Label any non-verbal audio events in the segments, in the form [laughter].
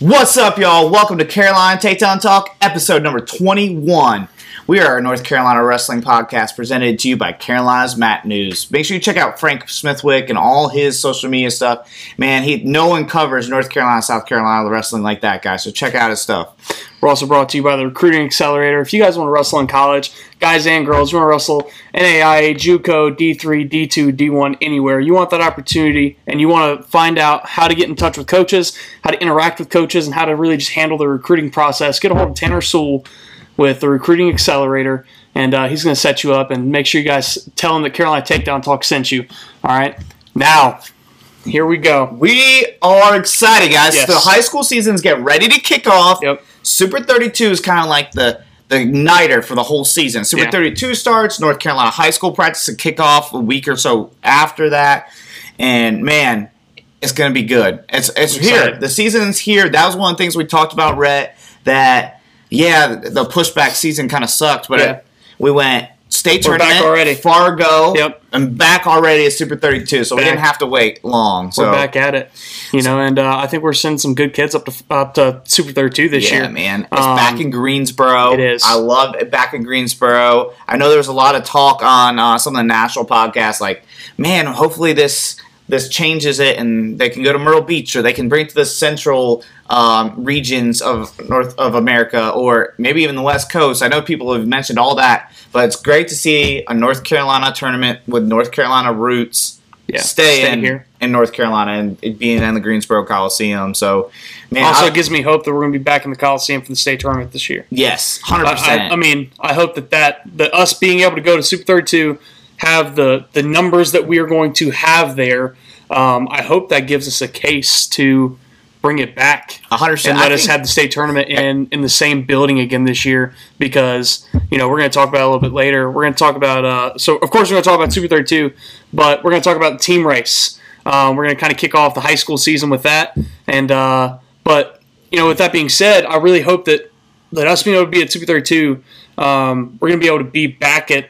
What's up, y'all? Welcome to Carolina Takedown Talk, episode number 21. We are a North Carolina wrestling podcast presented to you by Carolina's Mat News. Make sure you check out Frank Smithwick and all his social media stuff. Man, he no one covers North Carolina, South Carolina wrestling like that guy. So check out his stuff. We're also brought to you by the Recruiting Accelerator. If you guys want to wrestle in college, guys and girls, you want to wrestle NAIA, JUCO, D3, D2, D1, anywhere, you want that opportunity and you want to find out how to get in touch with coaches, how to interact with coaches, and how to really just handle the recruiting process, get a hold of Tanner Sewell with the Recruiting Accelerator, and uh, he's going to set you up and make sure you guys tell him that Carolina Takedown Talk sent you. All right. Now, here we go. We are excited, guys. Yes. The high school seasons get ready to kick off. Yep. Super 32 is kind of like the the igniter for the whole season. Super Yeah. 32 starts. North Carolina high school practice to kick off a week or so after that, and man, it's going to be good. It's it's here. The season's here. That was one of the things we talked about, Rhett. That yeah, the pushback season kind of sucked, but Yeah. it, we went state We're back already. Fargo, Yep. and back already at Super 32. So we didn't have to wait long. So We're back at it, you know, and uh, I think we're sending some good kids up to up to Super 32 this Yeah, year. man. It's Um, back in Greensboro. it is. I love it back in Greensboro. I know there was a lot of talk on uh, some of the national podcasts, like, man, hopefully this this changes it and they can go to Myrtle Beach or they can bring it to the central um, regions of North of America or maybe even the West Coast. I know people have mentioned all that, but it's great to see a North Carolina tournament with North Carolina roots Yeah, stay, stay in, here. in North Carolina and it being in the Greensboro Coliseum. So, man, also, I- it gives me hope that we're going to be back in the Coliseum for the state tournament this year. yes, hundred I, percent. I, I mean, I hope that that that us being able to go to Super 32 have the the numbers that we are going to have there. Um, I hope that gives us a case to bring it back A hundred percent. and let I us think- have the state tournament in in the same building again this year because you know we're going to talk about it a little bit later. We're going to talk about uh, so of course we're going to talk about Super 32, but we're going to talk about the team race. Um, we're going to kind of kick off the high school season with that, and uh, but you know with that being said, I really hope that that us being able to be at Super 32, um, we're going to be able to be back at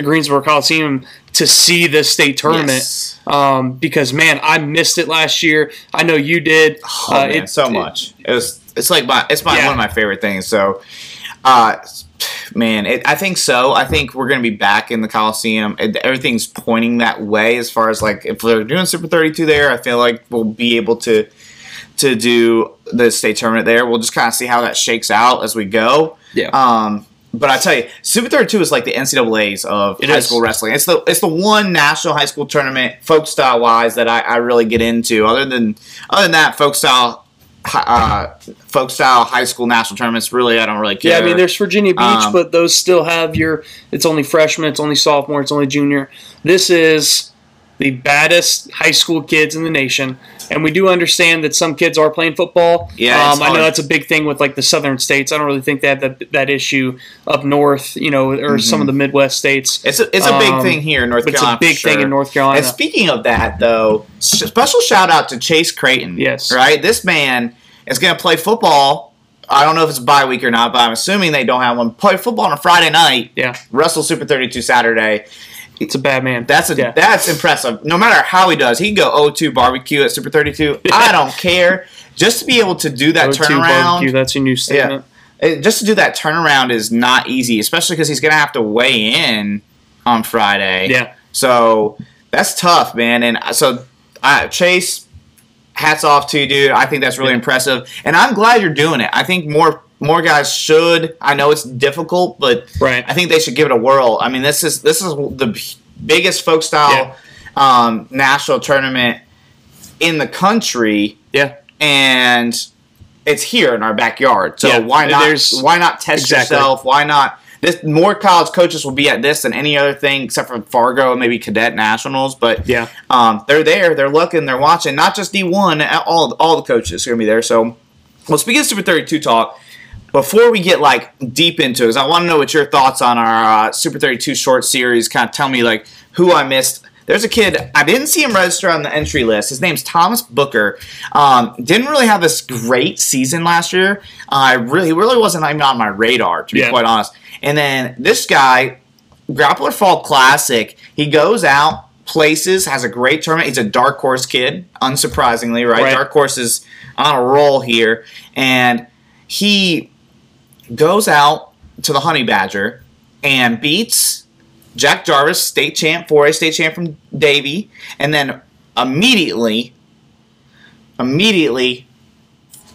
the Greensboro Coliseum to see this state tournament. Yes. Um, because man, I missed it last year. I know you did. Oh Uh, man, it- so it- much. It was. It's like my. It's my Yeah. one of my favorite things. So, uh, man, it, I think so. I think we're gonna be back in the Coliseum. It, everything's pointing that way as far as like if they're doing Super Thirty Two there. I feel like we'll be able to to do the state tournament there. We'll just kind of see how that shakes out as we go. Yeah. Um, but I tell you, Super 32 is like the NCAA's of It high is. school wrestling. It's the it's the one national high school tournament, folk style wise, that I, I really get into. Other than other than that, folk style, uh, folk style high school national tournaments. Really, I don't really care. Yeah, I mean, there's Virginia Beach, Um, but those still have your. It's only freshman, it's only sophomore, it's only junior. This is the baddest high school kids in the nation, and we do understand that some kids are playing football. Yeah, um, I know that's a big thing with like the southern states. I don't really think they have that that issue up north, you know, or some of the Midwest states. Mm-hmm. it's a, it's a big um, thing here in North Carolina. it's a big for thing in North Carolina. And speaking of that, though, special shout out to Chase Creighton. Yes. right. This man is going to play football. I don't know if it's a bye week or not, but I'm assuming they don't have one. Play football on a Friday night. yeah, Russell Super 32 Saturday. It's a bad man. That's a yeah. that's impressive. No matter how he does, he can go 0-2 barbecue at Super 32. I don't care. Just to be able to do that O2 turnaround, barbecue, that's your new statement. it- just to do that turnaround is not easy, especially because he's going to have to weigh in on Friday. Yeah. So that's tough, man. And so uh, Chase, hats off to you, dude. I think that's really Yeah. impressive, and I'm glad you're doing it. I think more more guys should. I know it's difficult, but Right. I think they should give it a whirl. I mean, this is this is the b- biggest folk style um, national tournament in the country, Yeah. and it's here in our backyard. So Yeah, why not? there's- Why not test Exactly. yourself? Why not? This more college coaches will be at this than any other thing except for Fargo and maybe cadet nationals. But Yeah. um, they're there, they're looking, they're watching. Not just D one, all all the coaches are gonna be there. So, well, speaking of Super Thirty Two talk, before we get like deep into it, 'cause I want to know what your thoughts on our uh, Super Thirty Two short series. Kind of tell me like who I missed. There's a kid I didn't see him register on the entry list. His name's Thomas Booker. Um, didn't really have this great season last year. I really, he really wasn't even on my radar to be Yeah. quite honest. And then this guy, Grappler Fall Classic, he goes out, places, has a great tournament. He's a dark horse kid, unsurprisingly, right? Right. Dark horse is on a roll here, and he goes out to the Honey Badger and beats Jack Jarvis, state champ, 4A state champ from Davie, and then immediately, immediately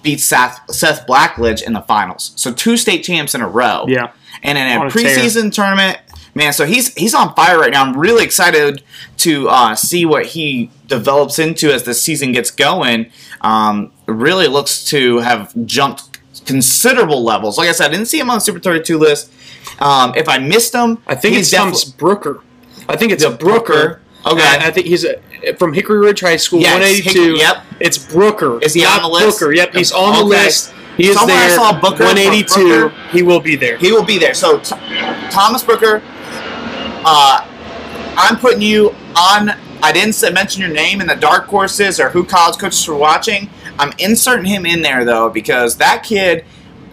beats Seth, Seth Blackledge in the finals. So two state champs in a row. Yeah. And in a a tear. preseason tournament, man, so he's he's on fire right now. I'm really excited to uh, see what he develops into as the season gets going. Um, really looks to have jumped considerable levels. Like I said, I didn't see him on the Super 32 list. Um, if I missed him, I think he's it's Thomas Brooker. I think it's a Brooker. Brooker. Okay. And I think he's a, from Hickory Ridge High School, Yes, 182. Hickory- yep. It's Brooker. Is he on the list? Booker. Yep, he's on the list. He is Somewhere I there. saw Booker 182. Brooker. He will be there. He will be there. So T- Thomas Brooker, uh, I'm putting you on. I didn't mention your name in the dark horses or who college coaches were watching. I'm inserting him in there though because that kid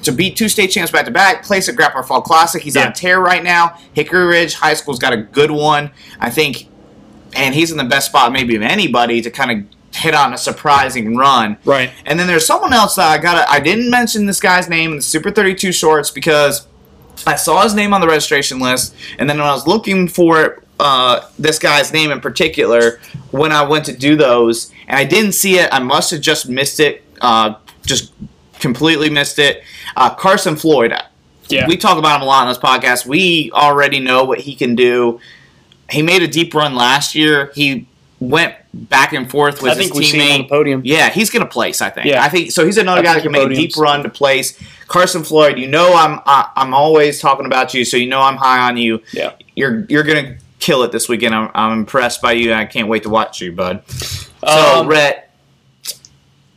to beat two state champs back to back, place at Grappler Fall Classic. He's Yeah. on tear right now. Hickory Ridge High School's got a good one, I think, and he's in the best spot maybe of anybody to kind of hit on a surprising run. Right. And then there's someone else that I got. I didn't mention this guy's name in the Super 32 shorts because I saw his name on the registration list, and then when I was looking for uh, this guy's name in particular, when I went to do those, and I didn't see it, I must have just missed it. Uh, just completely missed it. Uh, Carson Floyd. Yeah. We talk about him a lot on this podcast. We already know what he can do. He made a deep run last year. He went back and forth with I his see him on teammate. the podium. Yeah, he's gonna place. I think. Yeah. I think so. He's another I guy that can make a deep run to place. Carson Floyd, you know I'm I, I'm always talking about you, so you know I'm high on you. Yeah. You're you're gonna kill it this weekend. I'm, I'm impressed by you. and I can't wait to watch you, bud. So Um, Rhett,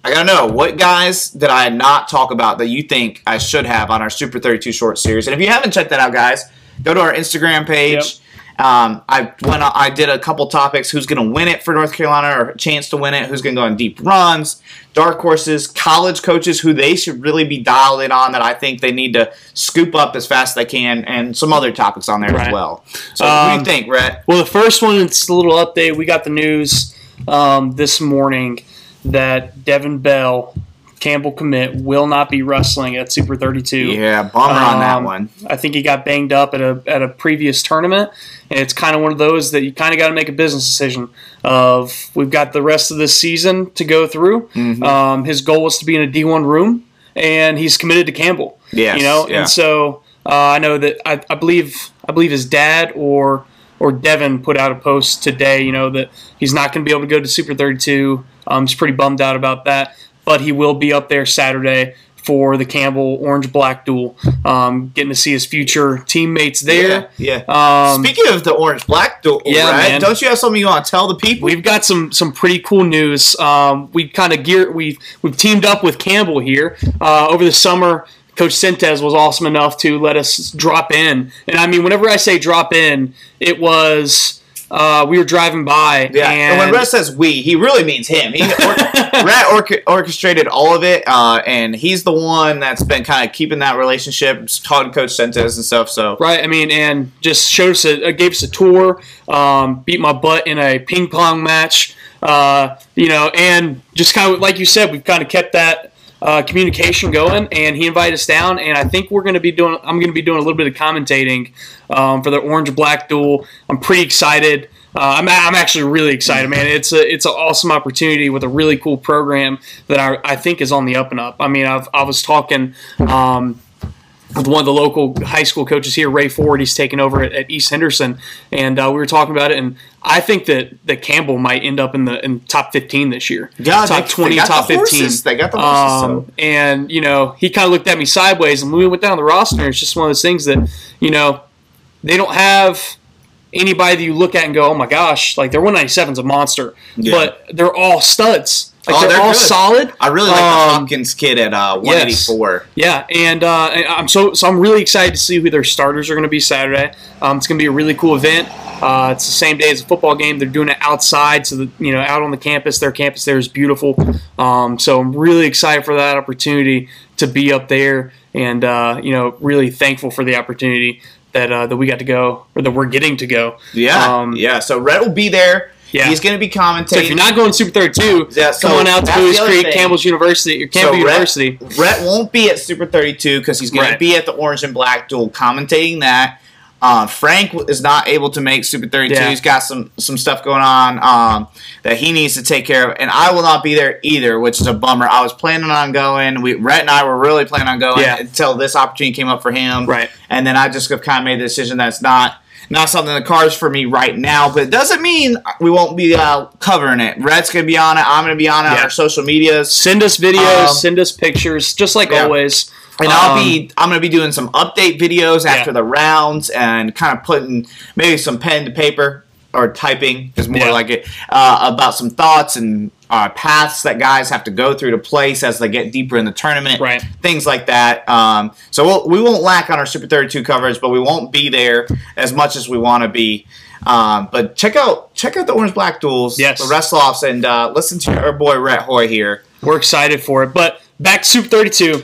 I gotta know what guys did I not talk about that you think I should have on our Super 32 short series. And if you haven't checked that out, guys, go to our Instagram page. Um, I went. on- I did a couple topics. Who's going to win it for North Carolina, or a chance to win it? Who's going to go on deep runs? Dark horses, college coaches who they should really be dialed in on. That I think they need to scoop up as fast as they can, and some other topics on there as well. So, what do Um, you think, Rhett? Well, the first one, it's a little update. We got the news um, this morning that Devin Bell, Campbell commit, will not be wrestling at Super 32. Yeah, bummer on that Um, one. I think he got banged up at a at a previous tournament, and it's kind of one of those that you kind of got to make a business decision. Of we've got the rest of this season to go through. Mm-hmm. Um, his goal was to be in a D one room, and he's committed to Campbell. Yes, you know, yeah. and so uh, I know that I, I believe I believe his dad or or Devin put out a post today. You know that he's not going to be able to go to Super 32. Um, he's pretty bummed out about that, but he will be up there Saturday for the Campbell Orange Black Duel. Um, getting to see his future teammates there. Yeah. yeah. Um, Speaking of the orange black duel, Yeah, right? man. Don't you have something you want to tell the people? We've got some some pretty cool news. Um, we kind of gear we we've teamed up with Campbell here uh, over the summer. Coach Sentes was awesome enough to let us drop in, and I mean, whenever I say drop in, it was uh, we were driving by. Yeah, and, and when Russ says we, he really means him. He, or, [laughs] Rhett orca- orchestrated all of it, uh, and he's the one that's been kind of keeping that relationship, talking to Coach Sentes and stuff. So Right, I mean, and just showed us, a, uh, gave us a tour, um, beat my butt in a ping pong match, uh, you know, and just kind of like you said, we've kind of kept that uh, communication going. And he invited us down, and I think we're going to be doing. I'm going to be doing a little bit of commentating um, for the Orange Black Duel. I'm pretty excited. Uh, I'm, I'm actually really excited, man. It's a it's an awesome opportunity with a really cool program that I, I think is on the up and up. I mean, I've, I was talking. Um, with one of the local high school coaches here, Ray Ford. He's taken over at, at East Henderson, and uh, we were talking about it. And I think that, that Campbell might end up in the in top fifteen this year. Yeah, top they- twenty, they top the fifteen. They got the horses, Um, and you know, he kind of looked at me sideways, and when we went down the roster, it's just one of those things that you know they don't have anybody that you look at and go, oh my gosh, like their 197's a monster, Yeah. but they're all studs. Like Oh, they're, they're all good. solid. I really like Um, the Hopkins kid at uh, 184. Yeah, and uh, I'm so so I'm really excited to see who their starters are going to be Saturday. Um, it's going to be a really cool event. Uh, it's the same day as a football game. They're doing it outside, so that you know, out on the campus. Their campus there is beautiful. Um, so I'm really excited for that opportunity to be up there, and uh, you know, really thankful for the opportunity that uh, that we got to go or that we're getting to go. Yeah, Um, yeah. So Rhett will be there. Yeah. He's going to be So commentating. if you're not going Super 32, Yeah, so come on out to that's Buies the other Creek, thing. Campbell's University, or Campbell So University. Rhett, Rhett won't be at Super 32 because he's going Right. to be at the Orange and Black duel commentating that. Uh, Frank is not able to make Super 32. Yeah. He's got some some stuff going on um, that he needs to take care of, and I will not be there either, which is a bummer. I was planning on going. We Rhett and I were really planning on going Yeah. until this opportunity came up for him, Right. And then I just have kind of made the decision that it's not not something in the cards for me right now, but it doesn't mean we won't be uh, covering it. Rhett's gonna be on it. I'm gonna be on it on Yeah. our social medias. Send us videos, Um, send us pictures, just like yeah. always. And I'll Um, be I'm gonna be doing some update videos after Yeah. the rounds and kind of putting maybe some pen to paper or typing is more Yeah. like it uh, about some thoughts and uh, paths that guys have to go through to place as they get deeper in the tournament, Right. Things like that. Um, so we'll, we won't lack on our Super 32 coverage, but we won't be there as much as we want to be. Um, but check out check out the Orange Black duels, Yes. the wrestle offs, and uh, listen to our boy Rhett Hoy here. We're excited for it. But back to Super 32.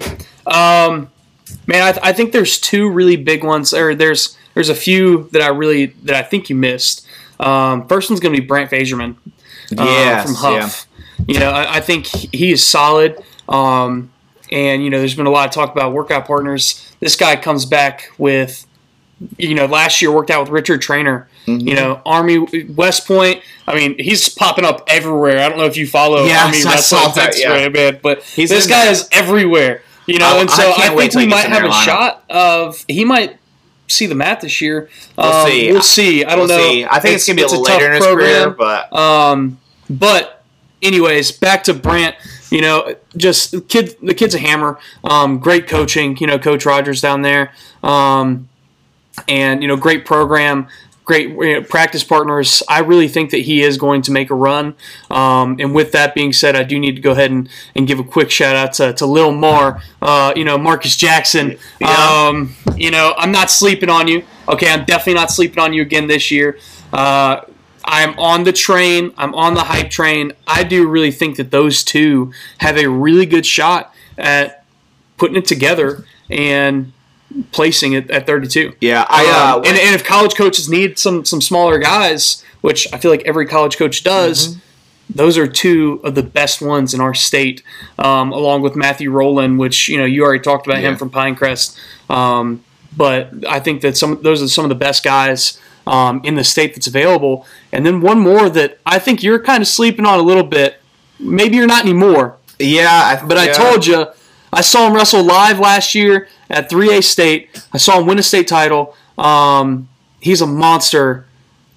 Um, man, I, th- I think there's two really big ones. Or there's there's a few that I really that I think you missed. Um, first one's going to be Brant Fagerman uh, Yes, from Hough. You know, I, I think he is solid. Um, and you know, there's been a lot of talk about workout partners. This guy comes back with, you know, last year worked out with Richard Trainer. Mm-hmm. You know, Army West Point. I mean, he's popping up everywhere. I don't know if you follow Yes, Army I West Point that, yeah. Man, but He's this guy is everywhere. You know, I- and so I, can't think we he might have a shot of he might see the mat this year. We'll Um, see. We'll see. I don't We'll know. see. I think it's, gonna be a little later in his program. career, but Um, but anyways, back to Brant. You know, just the kid. The kid's a hammer. Um, great coaching. You know, Coach Rogers down there. Um, and you know, great program. Great you know, practice partners. I really think that he is going to make a run. Um, and with that being said, I do need to go ahead and, and give a quick shout out to, to Lil Mar. Uh, you know, Marcus Jackson. Yeah. Um, you know, I'm not sleeping on you. Okay, I'm definitely not sleeping on you again this year. Uh, I'm on the train. I'm on the hype train. I do really think that those two have a really good shot at putting it together and placing it at 32. yeah, I uh, Um, and, and if college coaches need some some smaller guys, which I feel like every college coach does, Mm-hmm. those are two of the best ones in our state, um, along with Matthew Rowland, which you know you already talked about Yeah. him from Pinecrest. Um, but I think that some those are some of the best guys um, in the state that's available. And then one more that I think you're kind of sleeping on a little bit. Maybe you're not anymore, yeah, I, but I told you, I saw him wrestle live last year at 3A State. I saw him win a state title. Um, he's a monster,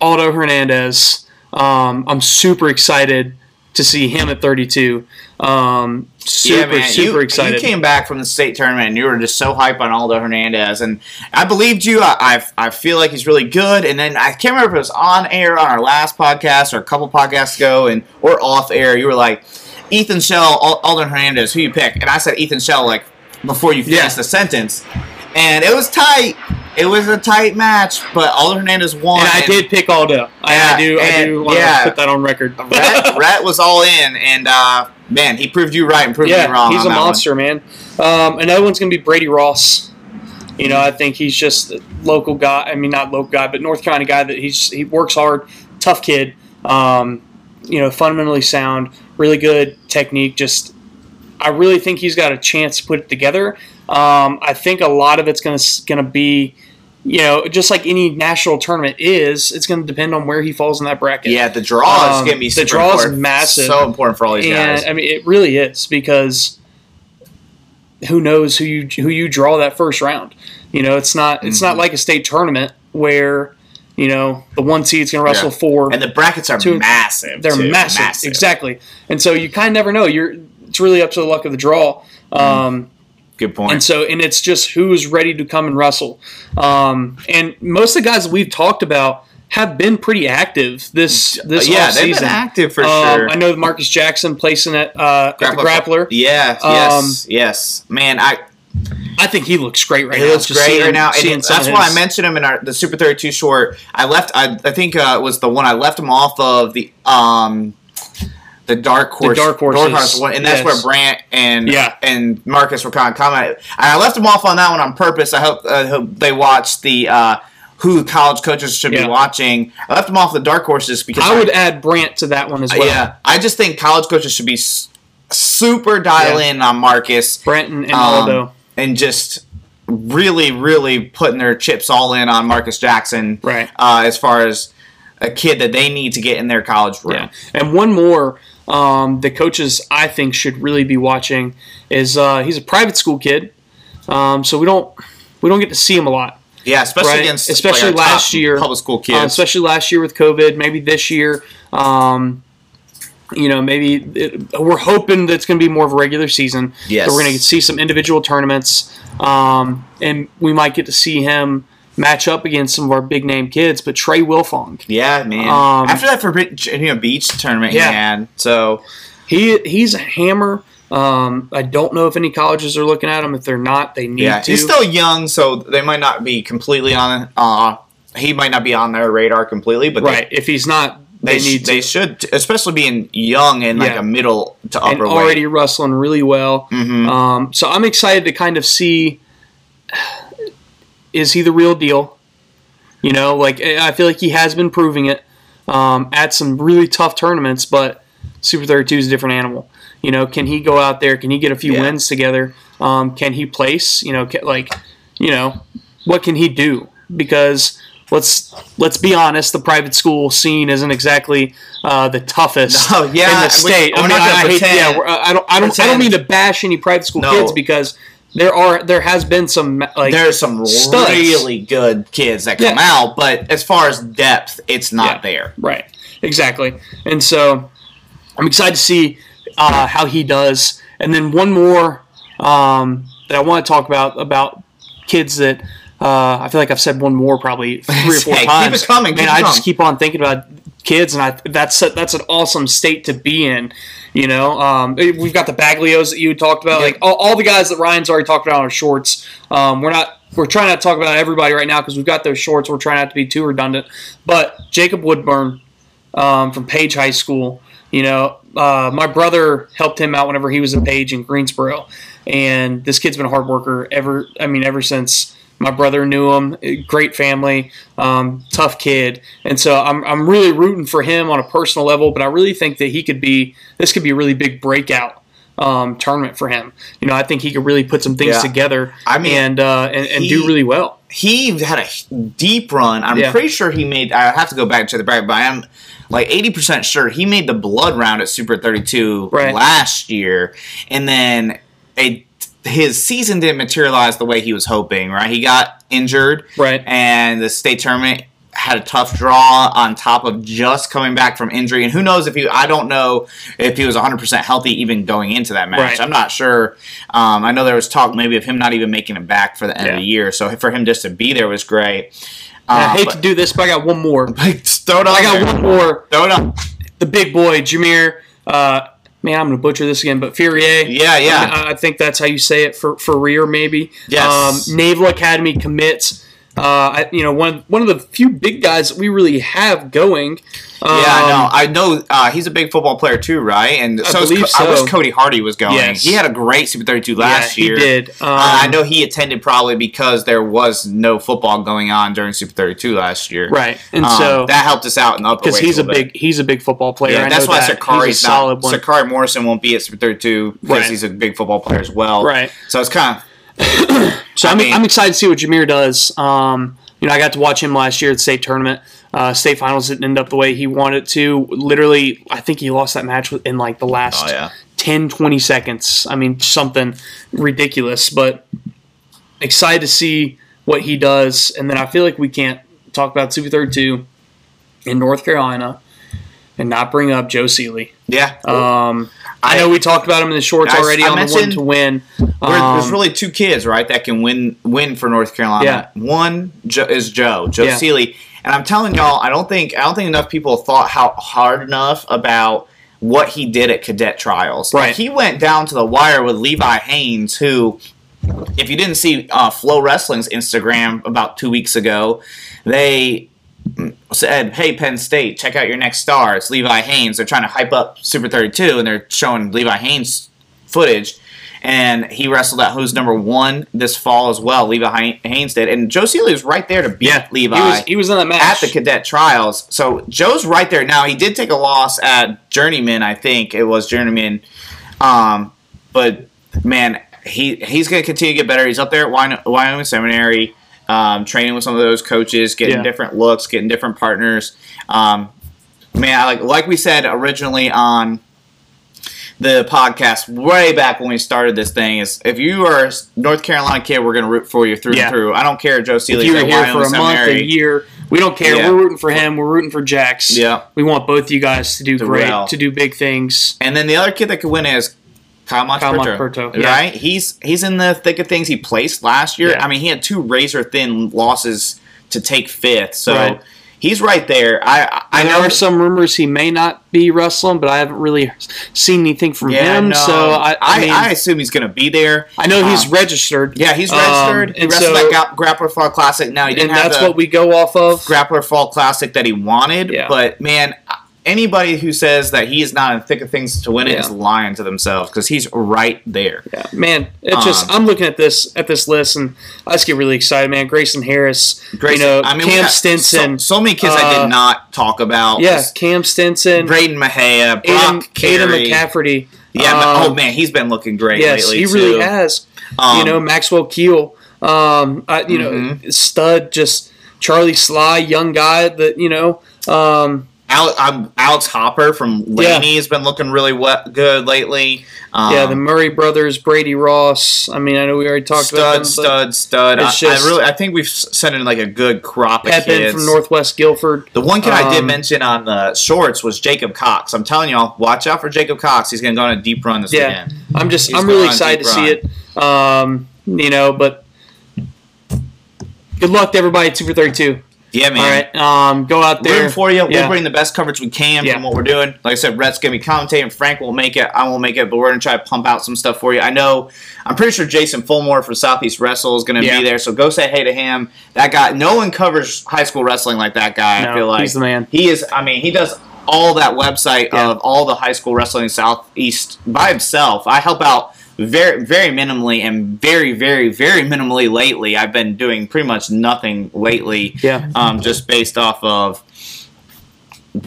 Aldo Hernandez. Um, I'm super excited to see him at 32. Um, super, yeah, man, super you, excited. You came back from the state tournament and you were just so hype on Aldo Hernandez, and I believed you. I, I, I feel like he's really good. And then I can't remember if it was on air on our last podcast or a couple podcasts ago, and or off air. You were like, Ethan Shell, Al- Aldo Hernandez, who you pick? And I said Ethan Shell like before you finished Yeah. the sentence, and it was tight. It was a tight match, but Aldo Hernandez won. and I did pick Aldo. I, I Yeah, do. I do want to yeah. put that on record. [laughs] Rhett, Rhett was all in, and uh, man, he proved you right and proved me yeah, wrong. he's a that one. monster, man. Um, another one's gonna be Brady Ross. You know, I think he's just a local guy. I mean, not local guy, but North Carolina guy that he's he works hard, tough kid. Um, you know, fundamentally sound, really good technique. Just, I really think he's got a chance to put it together. Um, I think a lot of it's gonna gonna be. You know, just like any national tournament is, it's going to depend on where he falls in that bracket. Yeah, the draw is Um, going to be the draw is massive. So important for all these and guys. I mean, it really is because who knows who you who you draw that first round. You know, it's not it's Mm-hmm. not like a state tournament where you know the one seed's going to wrestle Yeah. four. And the brackets are Two- massive. They're too. massive. exactly. And so you kind of never know. You're it's really up to the luck of the draw. Um, Good point. and so, and it's just who's ready to come and wrestle. Um, and most of the guys that we've talked about have been pretty active this this yeah, they've season. been active for Um, sure. I know Marcus Jackson placing at, uh, at the grappler. Yeah, Um, yes, yes. Man, I I think he looks great right he now. He looks great seeing- right now, and that's why I mentioned him in our the Super Thirty Two short. I left. I, I think uh, it was the one I left him off of the um the dark horse Dark Horses, one, and that's yes. where Brant and Yeah. and Marcus were kind of commenting. And I left him off on that one on purpose. I hope I hope they watch the. Uh, who college coaches should Yeah. be watching. I left them off the dark horses because I would add Brant to that one as well. yeah, I just think college coaches should be s- super dial Yeah. in on Marcus Brant and, and um, Aldo. And just really, really putting their chips all in on Marcus Jackson. Right. Uh, as far as a kid that they need to get in their college room. Yeah. And one more um, the coaches I think should really be watching is uh, he's a private school kid, um, so we don't we don't get to see him a lot. Yeah, especially Right, against especially like, last year, public school Uh, especially last year with COVID, maybe this year. Um, you know, maybe it, we're hoping that it's going to be more of a regular season. Yes. We're going to see some individual tournaments, um, and we might get to see him match up against some of our big name kids. But Trey Wilfong, yeah, man. Um, After that Virginia Beach tournament Yeah. he had, so he he's a hammer. Um, I don't know if any colleges are looking at him. If they're not, they need yeah, to. he's still young, so they might not be completely on. Uh, he might not be on their radar completely, but right. If he's not, they, they, need sh- to. they should, especially being young and like a middle to upper. and already weight. wrestling really well. Mhm. Um, so I'm excited to kind of see is he the real deal? You know, like I feel like he has been proving it um, at some really tough tournaments, but Super 32 is a different animal. You know, can he go out there? Can he get a few Yeah. wins together? Um, can he place? You know, can, like, you know, what can he do? Because let's let's be honest, the private school scene isn't exactly uh, the toughest No, [laughs] yeah, in the state. we're I mean, not gonna hate, yeah, I don't, I don't, I don't mean to bash any private school No. kids because there are there has been some like There's some studs. really good kids that come Yeah. out, but as far as depth, it's not Yeah. there. Right. Exactly. And so I'm excited to see uh, how he does. And then one more um, that I want to talk about about kids that uh, I feel like I've said one more probably [laughs] three or four Hey, keep times. it coming, keep it I coming. just keep on thinking about kids, and I that's a, that's an awesome state to be in. You know, um, we've got the Baglios that you talked about, Yeah. like all, all the guys that Ryan's already talked about on our shorts. Um, we're not we're trying not to talk about everybody right now because we've got those shorts. We're trying not to be too redundant. But Jacob Woodburn um, from Page High School. You know, uh, my brother helped him out whenever he was at Page in Greensboro, and this kid's been a hard worker ever. I mean, ever since my brother knew him. Great family, um, tough kid, and so I'm I'm really rooting for him on a personal level. But I really think that he could be this could be a really big breakout. Um, tournament for him, you know. I think he could really put some things Yeah. together I mean, and uh, and, and he- do really well. he had a deep run. I'm Yeah. pretty sure he made. I have to go back to check the bracket, but I'm like 80 percent sure he made the blood round at Super 32 Right. last year, and then a his season didn't materialize the way he was hoping. Right, he got injured, Right. and the state tournament had a tough draw on top of just coming back from injury. And who knows if he? I don't know if he was 100 percent healthy even going into that match. Right. I'm not sure. Um, I know there was talk maybe of him not even making it back for the end of the year. So for him just to be there was great. And I hate but- to do this, but I got one more. [laughs] throw it on I got there. one more. Throw it on. the big boy Jameer. Uh, man, I'm gonna butcher this again, but Ferrier. Yeah, yeah. I, I think that's how you say it for for rear maybe. Yes. Um, Naval Academy commits. Uh, I, you know, one one of the few big guys that we really have going. Um, Yeah, no, I know uh, he's a big football player too, right? And I so, is believe Co- I wish. Cody Hardy was going. Yes. He had a great Super 32 yeah, last he year. did. Um, Uh, I know he attended probably because there was no football going on during Super 32 last year. Right, and Um, so that helped us out in the because he's a bit. big he's a big football player. Yeah, that's why that. Sakari's a solid one. Sakari Morrison won't be at Super 32 because Right. he's a big football player as well. Right. So it's kind of [coughs] So I I'm, mean- I'm excited to see what Jameer does. Um, you know, I got to watch him last year at the state tournament. Uh, state finals didn't end up the way he wanted to. Literally, I think he lost that match in like the last Oh, yeah. 10, 20 seconds. I mean, something ridiculous. But excited to see what he does. And then I feel like we can't talk about Super 32 in North Carolina and not bring up Joe Seeley. yeah. Um, I know we talked about him in the shorts I- already I on the one to win. There- there's Um, really two kids, right, that can win win for North Carolina. Yeah. One jo- is Joe, Joe Yeah. Seeley, and I'm telling y'all, I don't think I don't think enough people thought how hard enough about what he did at cadet trials. Like, Right. he went down to the wire with Levi Haines, who, if you didn't see uh, Flow Wrestling's Instagram about two weeks ago, they said, "Hey, Penn State, check out your next star. It's Levi Haines." They're trying to hype up Super 32, and they're showing Levi Haines footage. and he wrestled out who's number one this fall as well. Levi Haines did, and Joe Seeley was right there to beat Levi He was, he was in that match. at the cadet trials. So Joe's right there now. He did take a loss at Journeyman, I think it was Journeyman. Um, but man, he he's going to continue to get better. He's up there at Wyoming Seminary, um, training with some of those coaches, getting Yeah. different looks, getting different partners. Um, man, I like like we said originally on the podcast way back when we started this thing is if you are a North Carolina kid, we're going to root for you through Yeah. and through. I don't care, Joe if Seeley. you were here for a month, a year, we don't care. Yeah. We're rooting for him. We're rooting for Jax. Yeah. We want both of you guys to do To great, to do big things. And then the other kid that could win is Kyle Kyle Montperto. Montperto, yeah. Right? He's he's in the thick of things. He placed last year. Yeah. I mean, he had two razor thin losses to take fifth. So Right. he's right there. I I, I there know are some rumors he may not be wrestling, but I haven't really seen anything from yeah, him. no, So I, I, mean, I I, assume he's going to be there. I know he's um, registered. Yeah, he's Um, registered. he and wrestled so- that Grappler Fall Classic. Now he didn't and have that's what we go off of. Grappler Fall Classic that he wanted. Yeah. But man, anybody who says that he is not in the thick of things to win it Yeah. is lying to themselves because he's right there. Yeah, man, it's just Um, I'm looking at this at this list and I just get really excited, man. Grayson Harris, Grayson, you know, I mean, Cam Stinson, So, so many kids I uh, did not talk about. yeah, Cam Stinson, Braden Aiden, Brock Aiden Carey. McCafferty. Yeah, um, oh man, he's been looking great yes, lately he too. really has. Um, you know, Maxwell Keel, um, I, you know, Mm-hmm. stud, just Charlie Sly, young guy that you know. Um, Al- um, Alex Hopper from Yeah. Laney has been looking really we- good lately. Um, yeah, the Murray brothers, Brady Ross. I mean, I know we already talked about stud, them, but stud, stud. I, I really, I think we've sent in like a good crop of Pepin kids. from Northwest Guilford. The one kid I did Um, mention on the shorts was Jacob Cox. I'm telling y'all, watch out for Jacob Cox. He's going to go on a deep run this Yeah, weekend. I'm just He's I'm really excited to see it. Um, you know, but good luck to everybody at Super 32. Yeah, man. All right, um, go out there. Rooting for you. Yeah. We'll bring the best coverage we can Yeah. from what we're doing. Like I said, Rhett's gonna be commentating. Frank will make it. I won't make it, but we're gonna try to pump out some stuff for you. I know. I'm pretty sure Jason Fulmore for Southeast Wrestle is gonna Yeah. be there. So go say hey to him. That guy. No one covers high school wrestling like that guy. No, I feel like he's the man. He is. I mean, he does all that website of all the high school wrestling in Southeast by himself. I help out very very minimally and very very very minimally lately. I've been doing pretty much nothing lately Yeah. um, just based off of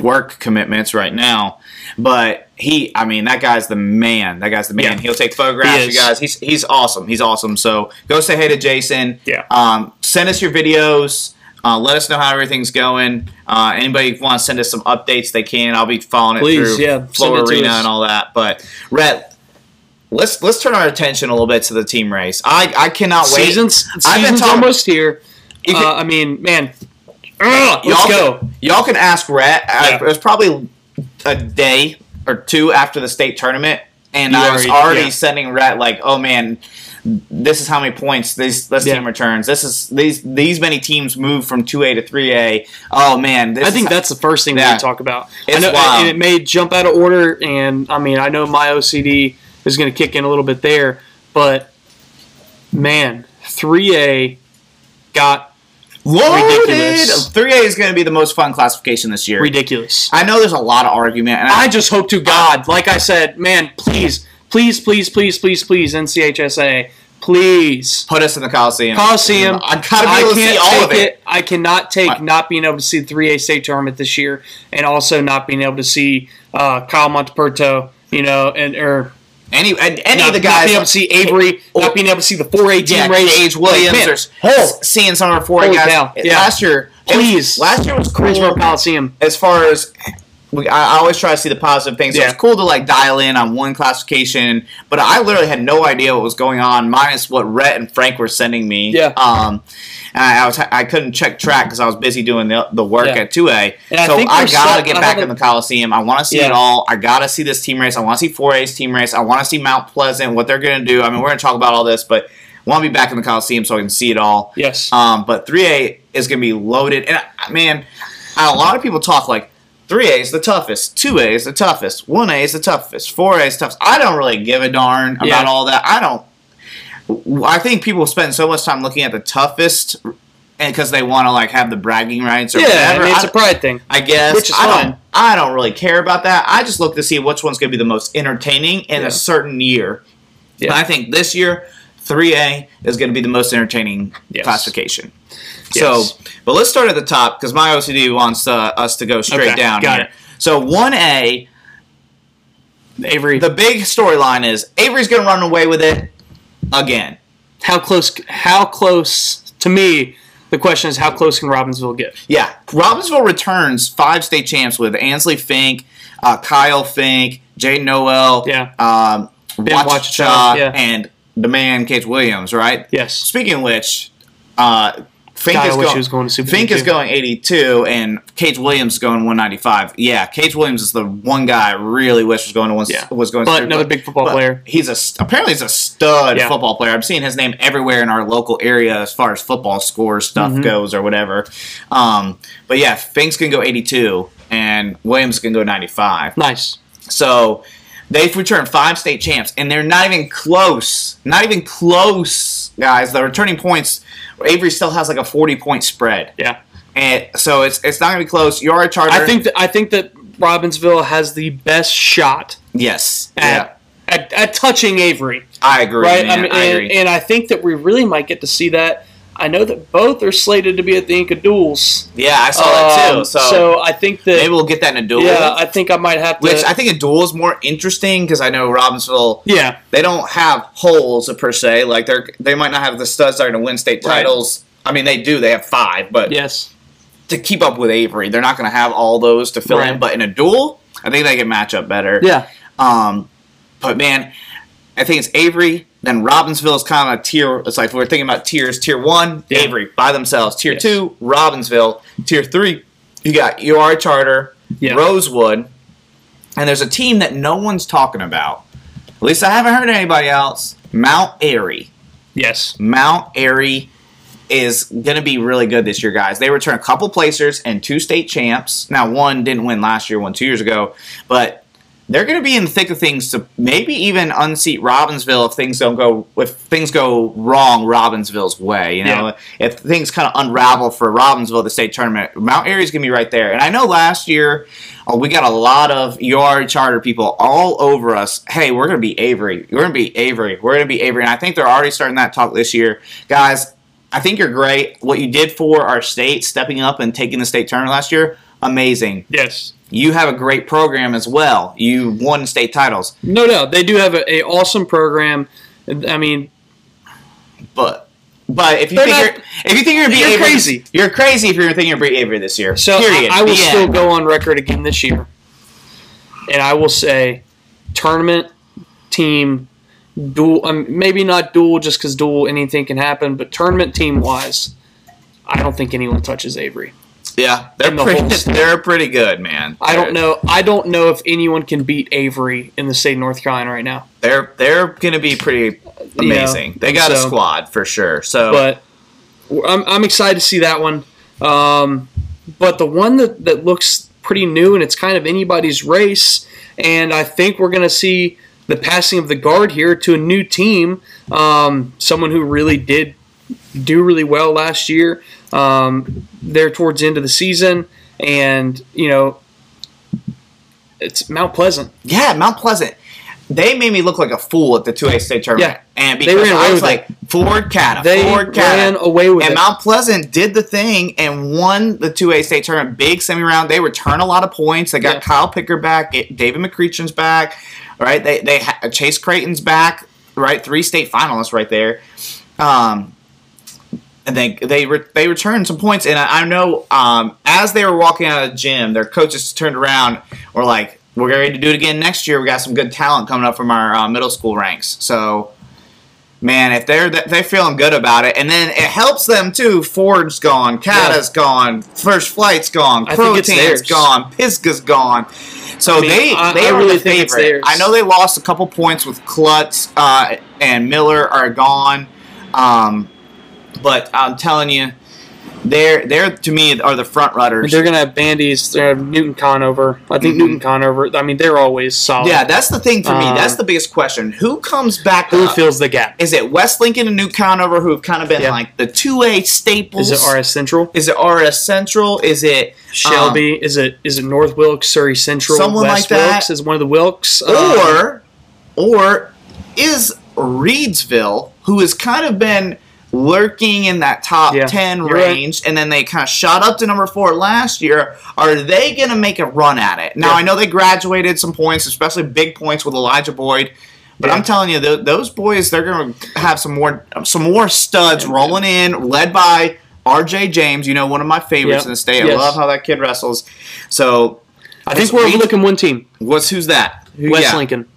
work commitments right now. But he, I mean, that guy's the man. That guy's the man. Yeah. He'll take photographs, He you guys. He's he's awesome. He's awesome. So go say hey to Jason. Yeah. Um, send us your videos. Uh, let us know how everything's going. Uh, anybody want to send us some updates? They can. I'll be following it Please, through yeah, Flow it Arena and all that. But Rhett, let's let's turn our attention a little bit to the team race. I I cannot wait. Seasons, I've been talking- almost here. Can- Uh, I mean, man, let's y'all go. Can, y'all can ask Rhett. I- Yeah. it was probably a day or two after the state tournament, and You I was already- already yeah. sending Rhett like, "Oh man, this is how many points this this Yeah. team returns. This is these these many teams move from two A to three A. Oh man, this I think that's the first thing we Yeah. need talk about. It's I know, wild. and it may jump out of order, and I mean, I know my OCD is going to kick in a little bit there, but man, 3A got loaded. ridiculous. Three A is going to be the most fun classification this year. ridiculous. I know there's a lot of argument, and I, I just hope to God, like I said, man, please, please, please, please, please, please, NCHSA, please. put us in the Coliseum. Coliseum. I gotta be I able to see can't all take of it. I cannot take not being able to see the 3A state tournament this year, and also not being able to see uh, Kyle Monteperto, you know, and or Any and any not, of the not guys. being able to see Avery, Or- not being able to see the 4A team yeah, race. Gage Williams Like, man, or seeing some of our four Holy guys. cow, yeah. Last year, it was- Please. last year was cool. Greensboro Coliseum. as far as we, I always try to see the positive things. So Yeah. it's cool to like dial in on one classification, but I literally had no idea what was going on, minus what Rhett and Frank were sending me. Yeah. Um, and I, I was I couldn't check track because I was busy doing the, the work Yeah. at two A. And I So I gotta some- get I back in the Coliseum. I want to see Yeah. it all. I gotta see this team race. I want to see four A's team race. I want to see Mount Pleasant, what they're gonna do. I mean, we're gonna talk about all this, but. I want to be back in the Coliseum so I can see it all. Yes. Um, but 3A is going to be loaded. And man, a lot of people talk like 3A is the toughest, 2A is the toughest, 1A is the toughest, 4A is the toughest. I don't really give a darn about Yeah. all that. I don't. I think people spend so much time looking at the toughest and because they want to like have the bragging rights or yeah, whatever. Mean, it's I- a pride thing. I guess Which is I fine. don't. I don't really care about that. I just look to see which one's going to be the most entertaining in Yeah. a certain year. Yeah. But I think this year, 3A is going to be the most entertaining Yes. classification. Yes. So, but let's start at the top because my OCD wants uh, us to go straight Okay, down got here. it. So 1A, Avery, the big storyline is Avery's going to run away with it again. how close? How close? To me, the question is how close can Robbinsville get? Yeah, Robbinsville returns five state champs with Ansley Fink, uh, Kyle Fink, Jay Noel, Yeah. um, Wachacha, yeah. and the man Cage Williams. Right. Yes. Speaking of which, uh, Fink is going. was going to Super Fink League is going 82, and Cage Williams is going 195. Yeah, Cage Williams is the one guy I really wish was going to one, Yeah. was going. But to another big football player. He's a apparently he's a stud Yeah. football player. I'm seeing his name everywhere in our local area as far as football score stuff Mm-hmm. goes or whatever. Um, but yeah, Fink's can go 82, and Williams can go 95. Nice. So they've returned five state champs, and they're not even close. Not even close, guys. The returning points, Avery still has like a 40 point spread. Yeah. And so it's it's not gonna be close. Uwharrie Charter. I think that I think that Robbinsville has the best shot yes. at yeah. at, at touching Avery. I agree. Right. man. I mean, I and, agree. and I think that we really might get to see that. I know that both are slated to be at the Inca Duels. yeah, I saw that too. Um, So, I think that maybe we'll get that in a duel. yeah, I think I might have to. which I think a duel is more interesting because I know Robbinsville yeah, they don't have holes per se. Like they're they might not have the studs that are going to win state Right. titles. I mean, they do. They have five, but yes, to keep up with Avery, they're not going to have all those to fill in. But in a duel, I think they can match up better. yeah, Um, but man, I think it's Avery. Then Robbinsville is kind of a tier. It's like we're thinking about tiers. Tier one, Yeah. Avery by themselves. Tier Yes. two, Robbinsville. Tier three, you got Uwharrie Charter, Yeah. Rosewood, and there's a team that no one's talking about. At least I haven't heard anybody else. Mount Airy. yes, Mount Airy is going to be really good this year, guys. They return a couple placers and two state champs. Now, one didn't win last year, one two years ago, but they're going to be in the thick of things to maybe even unseat Robbinsville if things don't go if things go wrong Robbinsville's way. You know, if things kind of unravel for Robbinsville the state tournament, Mount Airy's going to be right there. And I know last year oh, we got a lot of Uwharrie charter people all over us. Hey, we're going to be Avery. We're going to be Avery. We're going to be Avery. And I think they're already starting that talk this year, guys. I think you're great. What you did for our state, stepping up and taking the state tournament last year, amazing. yes. You have a great program as well. You won state titles, No doubt, they do have a, a awesome program. I mean, but but if you think not- you're if you think you're gonna be You're Avery, crazy. You're crazy if you're thinking you're gonna be Avery this year. so Period. I, I will still go on record again this year, and I will say, tournament team dual. Um, maybe not dual, just because dual anything can happen, but tournament team wise, I don't think anyone touches Avery. Yeah, they're the pretty, [laughs] they're pretty good, man. I don't know. I don't know if anyone can beat Avery in the state of North Carolina right now. They're they're gonna be pretty amazing. they got a squad for sure. So But I'm, I'm excited to see that one. Um, but the one that, that looks pretty new and it's kind of anybody's race, and I think we're going to see the passing of the guard here to a new team. Um, someone who really did do really well last year. Um, there towards the end of the season, and you know, it's Mount Pleasant. yeah, Mount Pleasant. They made me look like a fool at the 2A state tournament. Yeah. And because I was like, Foard Cata, They Foard Cata. ran away with and it. Mount Pleasant did the thing and won the 2A state tournament. Big semi round. They return a lot of points. They got Yeah. Kyle Picker back, David McCreachan's back, right? They they ha- Chase Creighton's back, right? Three state finalists right there. Um, and they they re- they returned some points. And I, I know um, as they were walking out of the gym, their coaches turned around, were like, "We're ready to do it again next year. We got some good talent coming up from our uh, middle school ranks." So man, if they're they're feeling good about it, and then it helps them too. Foard's gone, Cata's gone, First Flight's gone, I think it's Protan's theirs. gone, Pisgah's gone. So I mean, they I- they I are really the think it's theirs. I know they lost a couple points with Klutz uh, and Miller are gone, um, but I'm telling you, they're they're to me are the front runners. They're gonna have Bandys. They're gonna have Newton Conover. I think Mhm. Newton Conover. I mean, they're always solid. Yeah, that's the thing for me. Uh, That's the biggest question. Who comes back Who up? fills the gap? Is it West Lincoln and New Conover who have kind of been Yeah. like the two A staples? Is it RS Central? Is it RS Central? Is it Shelby? is it is it North Wilkes, Surry Central? Someone West like that. Wilkes is one of the Wilkes. Um, or or is Reidsville, who has kind of been lurking in that top Yeah, 10 you're right. range, and then they kind of shot up to number four last year. Are they going to make a run at it? Now, Yeah. I know they graduated some points, especially big points with Elijah Boyd. But Yeah. I'm telling you, th- those boys, they're going to have some more, some more studs rolling in, led by R.J. James. You know, one of my favorites in the state. I love how that kid wrestles. So, I think we're overlooking one team, what's who's that? Who- West. Lincoln.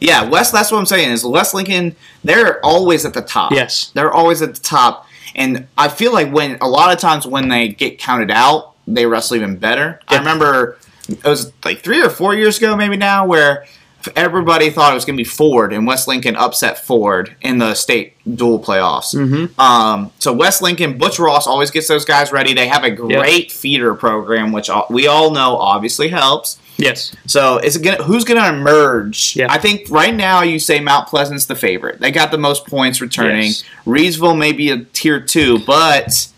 Yeah, West. That's what I'm saying. Is West Lincoln? They're always at the top. Yes. they're always at the top. And I feel like when a lot of times when they get counted out, they wrestle even better. I remember it was like three or four years ago, maybe now, where everybody thought it was going to be Foard, and West Lincoln upset Foard in the state dual playoffs. Mm-hmm. Um, so West Lincoln, Butch Ross always gets those guys ready. They have a great feeder program, which we all know obviously helps. Yes. So is it gonna who's gonna emerge? Yeah. I think right now you say Mount Pleasant's the favorite. They got the most points returning. Yes. Reidsville may be a tier two, but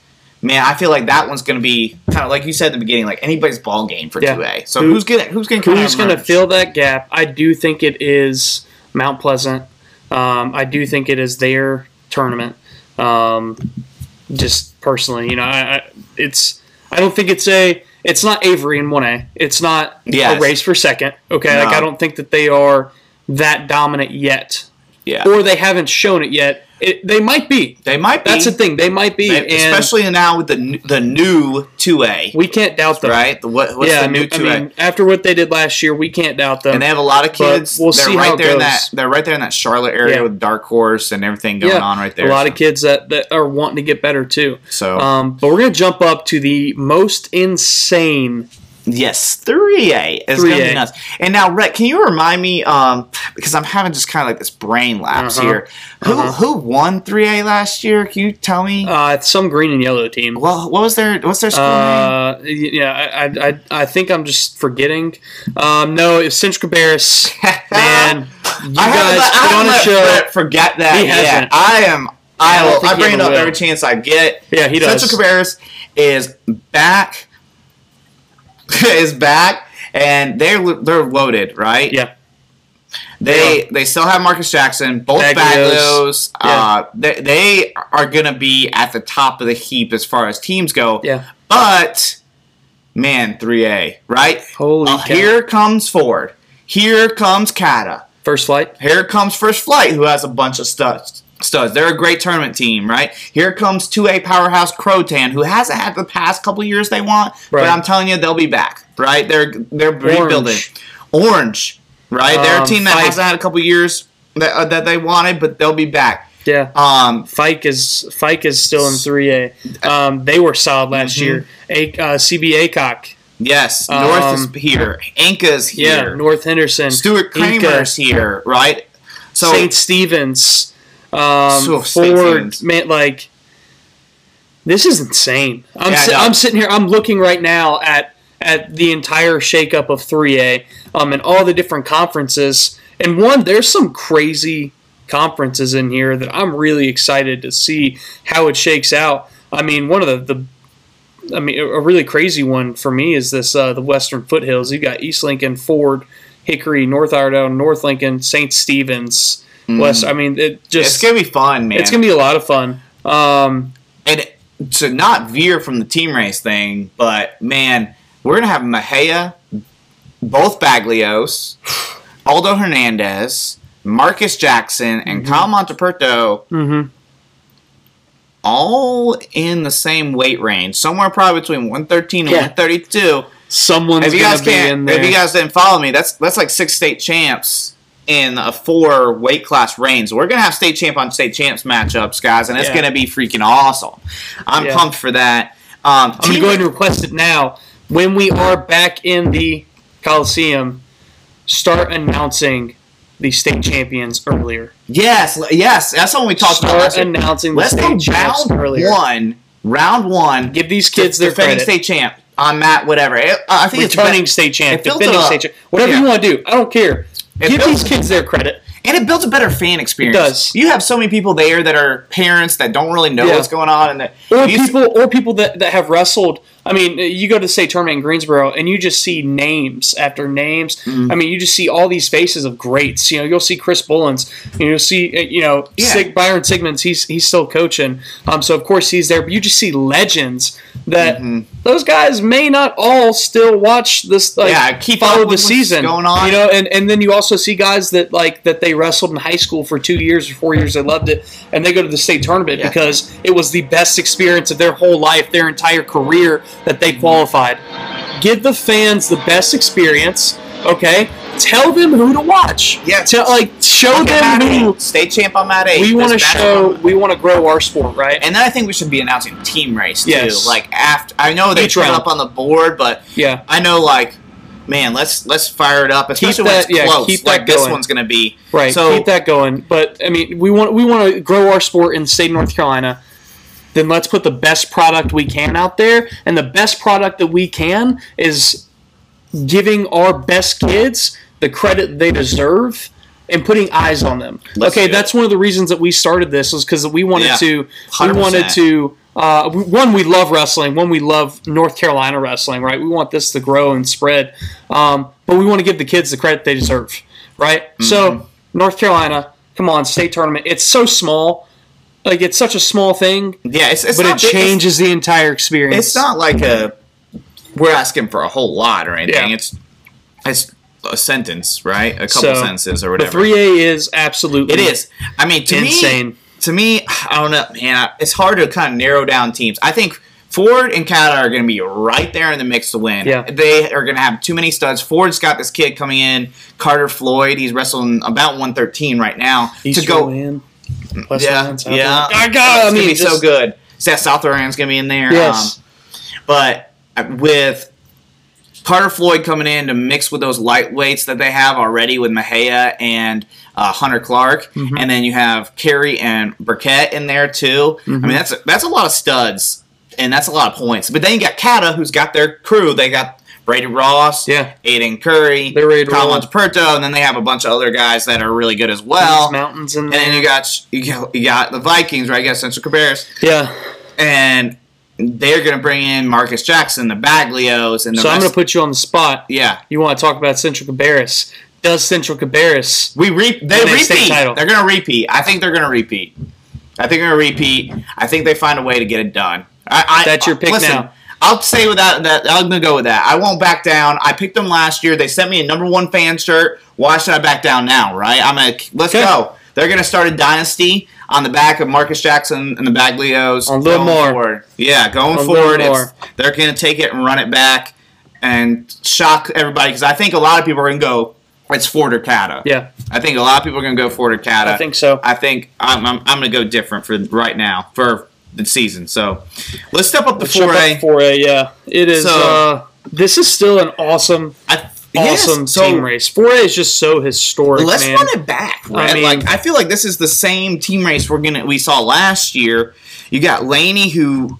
man, I feel like that one's gonna be kind of like you said at the beginning, like anybody's ball game for Yeah. two A. So Who- who's gonna who's gonna Who's going to emerge? fill that gap? I do think it is Mount Pleasant. Um, I do think it is their tournament. Um, just personally, you know, I, I, it's. I don't think it's a. It's not Avery in one A. It's not Yes. a race for second. Okay, like I don't think that they are that dominant yet, Yeah, or they haven't shown it yet. It, they might be. they might be. That's the thing. They might be, They- and especially now with the the new two A, we can't doubt them. right? The, what, what's yeah, the new two A? mean, after what they did last year, we can't doubt them. and they have a lot of But kids. we'll they're see right how there in goes. that. They're right there in that Charlotte area Yeah. with Dark Horse and everything going Yeah, on right there. a lot so, of kids that, that are wanting to get better too. So Um, but we're gonna jump up to the most insane. Yes, three A is gonna be nuts. And now, Rhett, can you remind me? Um, because I'm having just kind of like this brain lapse Uh-huh. here. Who Uh-huh. who won three A last year? Can you tell me? Uh, it's some green and yellow team. well, what was their what's their school name? Uh, yeah, I, I, I, think I'm just forgetting. Um, no, it's Central Cabarrus. [laughs] Man, you I guys let- put on a show. Forget that. He hasn't. I am. I, I, I bring it up will. every chance I get. Yeah, he does. Central Cabarrus is back. [laughs] is back, and they're they're loaded, right? Yeah, They they still have Marcus Jackson, both Baglios. Baglios. Yeah. Uh, they, they are going to be at the top of the heap as far as teams go. yeah. But man, 3A, right? Holy Uh, cow. here comes Foard. Here comes Kata. First flight. Here comes First Flight, who has a bunch of studs. Studs. They're a great tournament team, right? Here comes 2A powerhouse Croatan, who hasn't had the past couple years they want, Right. but I'm telling you, they'll be back, right? They're they're rebuilding. Orange, right? They're a Um, team that Fike. hasn't had a couple years that, uh, that they wanted, but they'll be back. Yeah. Um, Fike is Fike is still in three A. Um, they were solid last Mhm. year. A, uh, CB Aycock. yes, Um, North is here. Enka's Yeah. here. North Henderson. Stuart Inca. Cramer's here, right? So St. Stephen's, um, So. Foard, man, like this is insane. I'm Yeah, si-. I'm sitting here. I'm looking right now at at the entire shakeup of 3A, um, and all the different conferences. And one, there's some crazy conferences in here that I'm really excited to see how it shakes out. I mean, one of the the I mean, a a really crazy one for me is this uh, the Western Foothills. You got East Lincoln, Foard, Hickory, North Iredell, North Lincoln, St. Stephen's, West. I mean, it just it's gonna be fun, man. it's gonna be a lot of fun. Um, and to not veer from the team race thing, but man, we're gonna have Mahia, both Baglios, [sighs] Aldo Hernandez, Marcus Jackson, and Mm-hmm. Kyle Monteperto mhm. all in the same weight range, somewhere probably between 113 and Yeah. 132. Someone's If you gonna guys be in can't, there. if you guys didn't follow me, that's that's like six state champs in a four weight class range. We're gonna have state champ on state champs matchups, guys, and it's Yeah. gonna be freaking awesome. I'm Yeah. pumped for that. Um, I'm gonna go ahead and request it now. When we are back in the Coliseum, start announcing the state champions earlier. yes, yes, that's what we talked about. Start announcing the Let's go round earlier. one. Round one. Give these kids their defending credit. state champ on mat. Whatever. I think Returning it's state champ, defending state champ, whatever yeah. you want to do. I don't care. It Give these kids their credit. and it builds a better fan experience. It does. You have so many people there that are parents that don't really know Yeah. what's going on, and that Or people, or people that, that have wrestled. I mean, you go to the state tournament in Greensboro and you just see names after names. Mm-hmm. I mean, you just see all these faces of greats. You know, you'll see Chris Bullens. You'll see, uh, you know, Yeah. Sig, Byron Sigmund's. He's he's still coaching. Um, so of course he's there. But you just see legends that Mm-hmm. those guys may not all still watch this. Like, Yeah, keep follow the season going on. You know, and and then you also see guys that like that they wrestled in high school for two years or four years. They loved it, and they go to the state tournament Yeah. because it was the best experience of their whole life, their entire career that they qualified. Give the fans the best experience. Okay, tell them who to watch. Yeah. tell like show Look at them who Eight. State champ on mat eight. we want to show. We want to grow our sport, right? And then I think we should be announcing team race too. Yes. Like after, I know they put up on the board, but yeah. I know like, man, let's let's fire it up, especially when that- it's yeah, close. keep like that this one's gonna be. Right. So keep that going. But I mean, we want we want to grow our sport in the state of North Carolina. Then let's put the best product we can out there, and the best product that we can is giving our best kids the credit they deserve and putting eyes on them. Let's okay, that's one of the reasons that we started this was because we wanted Yeah, to. We 100%. wanted to. Uh, one, we love wrestling. One, we love North Carolina wrestling. Right, we want this to grow and spread. Um, but we want to give the kids the credit they deserve. Right. Mm-hmm. So North Carolina, come on, state tournament. It's so small. Like it's such a small thing, yeah, it's, it's but not it changes the entire experience. It's, not like a we're asking for a whole lot or anything. Yeah. It's it's a sentence, right? A couple So, sentences or whatever. The three A is absolutely It is. I mean, to insane. me, to me, I don't know, man. It's hard to kind of narrow down teams. I think Foard and Cata are going to be right there in the mix to win. Yeah. They are going to have too many studs. Foard's got this kid coming in, Carter Floyd. He's wrestling about 113 right now. to go, Easterland, West yeah, Island, South yeah. Island. I It's got. I gonna mean, be so just- good. Seth South Orion's going to be in there. Yes. Um, but with Carter Floyd coming in to mix with those lightweights that they have already with Mahia and uh, Hunter Clark, Mm-hmm. and then you have Kerry and Burkett in there too. I Mm-hmm. mean, that's a, that's a lot of studs, and that's a lot of points. But then you got Kata, who's got their crew. They got Brady Ross, Yeah. Aiden Curry, They're ready to roll. Collins Perto, and then they have a bunch of other guys that are really good as well. mountains in And then you got you got, the Vikings, right? You got Central Cabarrus yeah. and they're going to bring in Marcus Jackson, the Baglios, and the So I'm going to put you on the spot. yeah, You want to talk about Central Cabarrus? Does Central Cabarrus? we re- they Win a state repeat. title. They're going to repeat. I think they're going to repeat. I think they're going to repeat. I think they find a way to get it done. I, I, That's your pick listen, now. I'll say without that. I'm to go with that. I won't back down. I picked them last year. They sent me a number one fan shirt. Why should I back down now? Right? I'm to let's go. They're going to start a dynasty on the back of Marcus Jackson and the Baglios. A little more. Forward. Yeah, going A forward. It's, they're going to take it and run it back and shock everybody because I think a lot of people are going to go. It's Foard or Cata. Yeah, I think a lot of people are going to go Foard or Cata. I think so. I think I'm, I'm, I'm going to go different for right now for the season. So let's step up the four A. 4A, yeah. It is. So- uh, this is still an awesome, awesome so team race. 4A is just so historic, Let's man. run it back. Right? mean- like I feel like this is the same team race we're gonna we saw last year. You got Laney who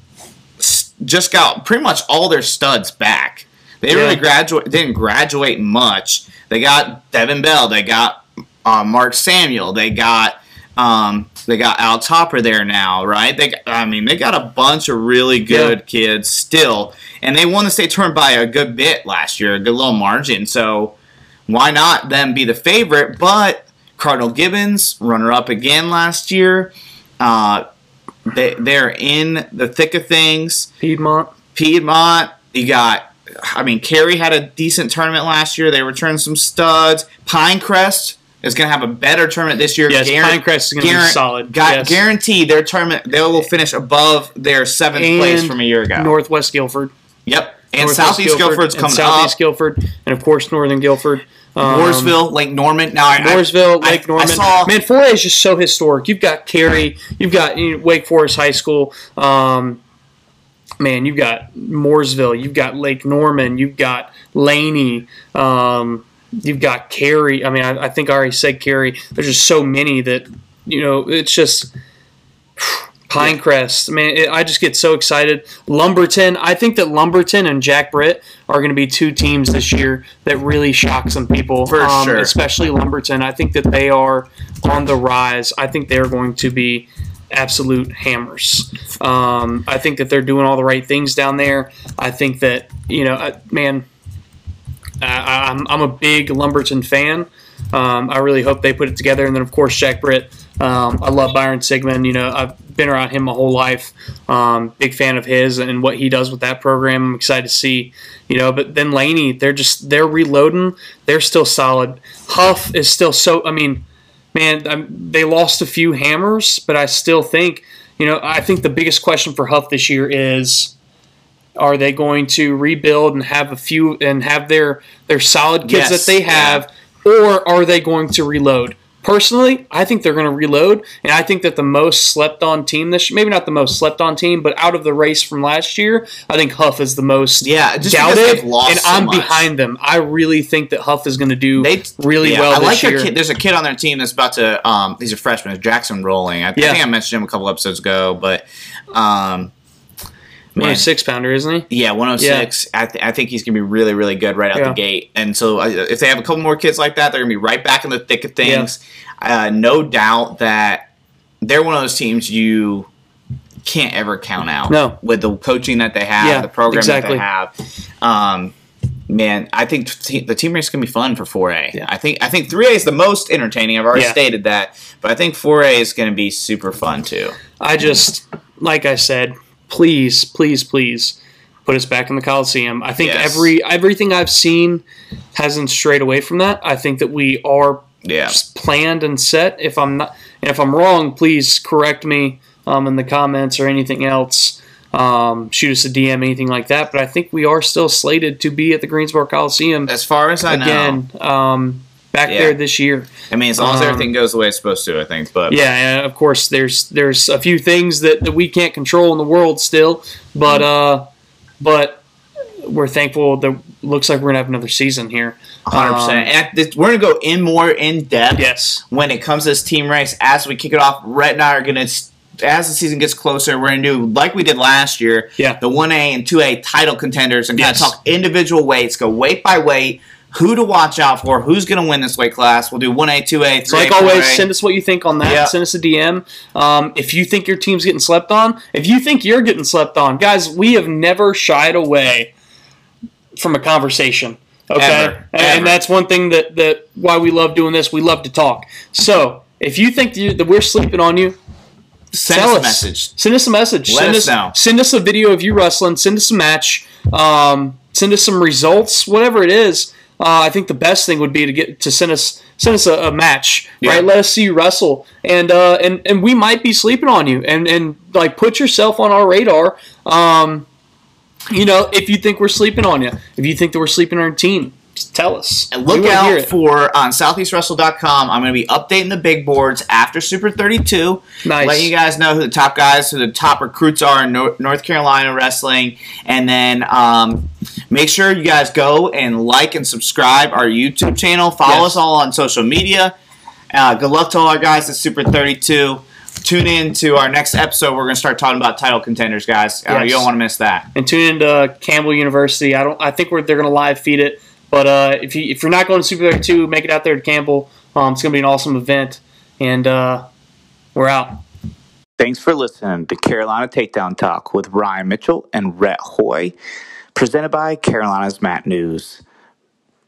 just got pretty much all their studs back. They Yeah. really graduate didn't graduate much. They got Devin Bell. They got uh, Mark Samuel. They got um, they got Al Topper there now, right? They I mean they got a bunch of really good Yeah. kids still, and they won the state tournament by a good bit last year, a good little margin. So why not them be the favorite? But Cardinal Gibbons, runner up again last year. Uh, they they're in the thick of things. Piedmont. Piedmont, you got. I mean, Cary had a decent tournament last year. They returned some studs. Pinecrest is going to have a better tournament this year. Yes, Guaran- Pinecrest is going to be guaran- solid. Got yes. guaranteed their tournament. They will finish above their seventh place from a year ago. Northwest Guilford. yep, and Northwest Southeast Guilford's and coming Southeast up. Guilford, and of course Northern Guilford. Um, Mooresville, Lake Norman. Now, I- Mooresville, I- Lake Norman. I saw, Man, 4A is just so historic. You've got Cary, you've got you know, Wake Forest High School. Um, man, you've got Mooresville, you've got Lake Norman, you've got Laney, um, you've got Cary. I mean, I, I think I already said Cary. There's just so many that you know. It's just. [sighs] Pinecrest, man, it, I just get so excited. Lumberton, I think that Lumberton and Jack Britt are going to be two teams this year that really shock some people. For um, sure. Especially Lumberton. I think that they are on the rise. I think they're going to be absolute hammers. Um, I think that they're doing all the right things down there. I think that you know, uh, man, I, I'm I'm a big Lumberton fan. Um, I really hope they put it together. And then, of course, Jack Britt. Um, I love Byron Sigmund. You know, I've been around him my whole life. Um, big fan of his and what he does with that program. I'm excited to see. You know, but then Laney, they're just they're reloading. They're still solid. Hough is still so. I mean, man, I'm, they lost a few hammers, but I still think. You know, I think the biggest question for Hough this year is are they going to rebuild and have a few and have their their solid kids Yes, that they have, or are they going to reload? Personally, I think they're going to reload, and I think that the most slept on team this year, maybe not the most slept on team, but out of the race from last year, I think Hough is the most Yeah, just doubted, lost and so I'm much. behind them. I really think that Hough is going to do They really yeah, well I this like year. their kid. There's a kid on their team that's about to. Um, he's a freshman. Jackson Rolling. I, I think I mentioned him a couple episodes ago, but um, man, six pounder, isn't he? yeah, 106. I, th- I think he's gonna be really, really good right out Yeah. the gate. And so uh, if they have a couple more kids like that, they're gonna be right back in the thick of things. Uh, no doubt that they're one of those teams you can't ever count out. No. with the coaching that they have, Yeah, the program exactly. that they have. Um, man, I think t- the team race is gonna be fun for 4A. Yeah. I think I think 3A is the most entertaining. I've already Yeah. stated that, but I think 4A is gonna be super fun too. I just, like I said, please, please, please put us back in the Coliseum. I think Yes. every everything I've seen hasn't strayed away from that. I think that we are Yeah. planned and set. If I'm not, and if I'm wrong, please correct me um, in the comments or anything else. Um, shoot us a DM, anything like that. But I think we are still slated to be at the Greensboro Coliseum As far as I know, again um, back Yeah. there this year. I mean, as long as Um, everything goes the way it's supposed to, I think. But Yeah, and of course, there's there's a few things that, that we can't control in the world still, but uh, but we're thankful that looks like we're gonna have another season here. Hundred Um, percent. We're gonna go in more in depth. Yes. When it comes to this team race, as we kick it off, Rhett and I are gonna, as the season gets closer, we're gonna do like we did last year. Yeah. The one A and two A title contenders, and kind Yes. of talk individual weights, go weight by weight, who to watch out for, who's gonna win this weight class. We'll do one A, two A, So three A, like always, send us what you think on that. Yeah. Send us a DM. Um, if you think your team's getting slept on, if you think you're getting slept on, guys, we have never shied away from a conversation. Okay, Ever. And, Ever. and that's one thing that that why we love doing this. We love to talk. So if you think you, that we're sleeping on you, Send tell us a message. Send us a message. Let send us know. Send us a video of you wrestling. Send us a match. Um, send us some results. Whatever it is. Uh, I think the best thing would be to get to send us send us a, a match. Yeah. Right. Let us see you wrestle. And uh, and and we might be sleeping on you. And and like put yourself on our radar. Um, you know, if you think we're sleeping on you, if you think that we're sleeping on our team, just tell us. And look out for on southeastwrestle.com. I'm going to be updating the big boards after Super 32. Nice. Letting you guys know who the top guys, who the top recruits are in North Carolina wrestling. And then um, make sure you guys go and like and subscribe our YouTube channel. Follow Yes. us all on social media. Uh, good luck to all our guys at Super 32. Tune in to our next episode. We're going to start talking about title contenders, guys. Uh, you don't want to miss that. and tune in to Campbell University. I don't. I think we're, they're going to live feed it. But uh, if you if you're not going to Super 32, make it out there to Campbell. Um, it's going to be an awesome event, and uh, we're out. Thanks for listening to Carolina Takedown Talk with Ryan Mitchell and Rhett Hoy, presented by Carolina's Matt News.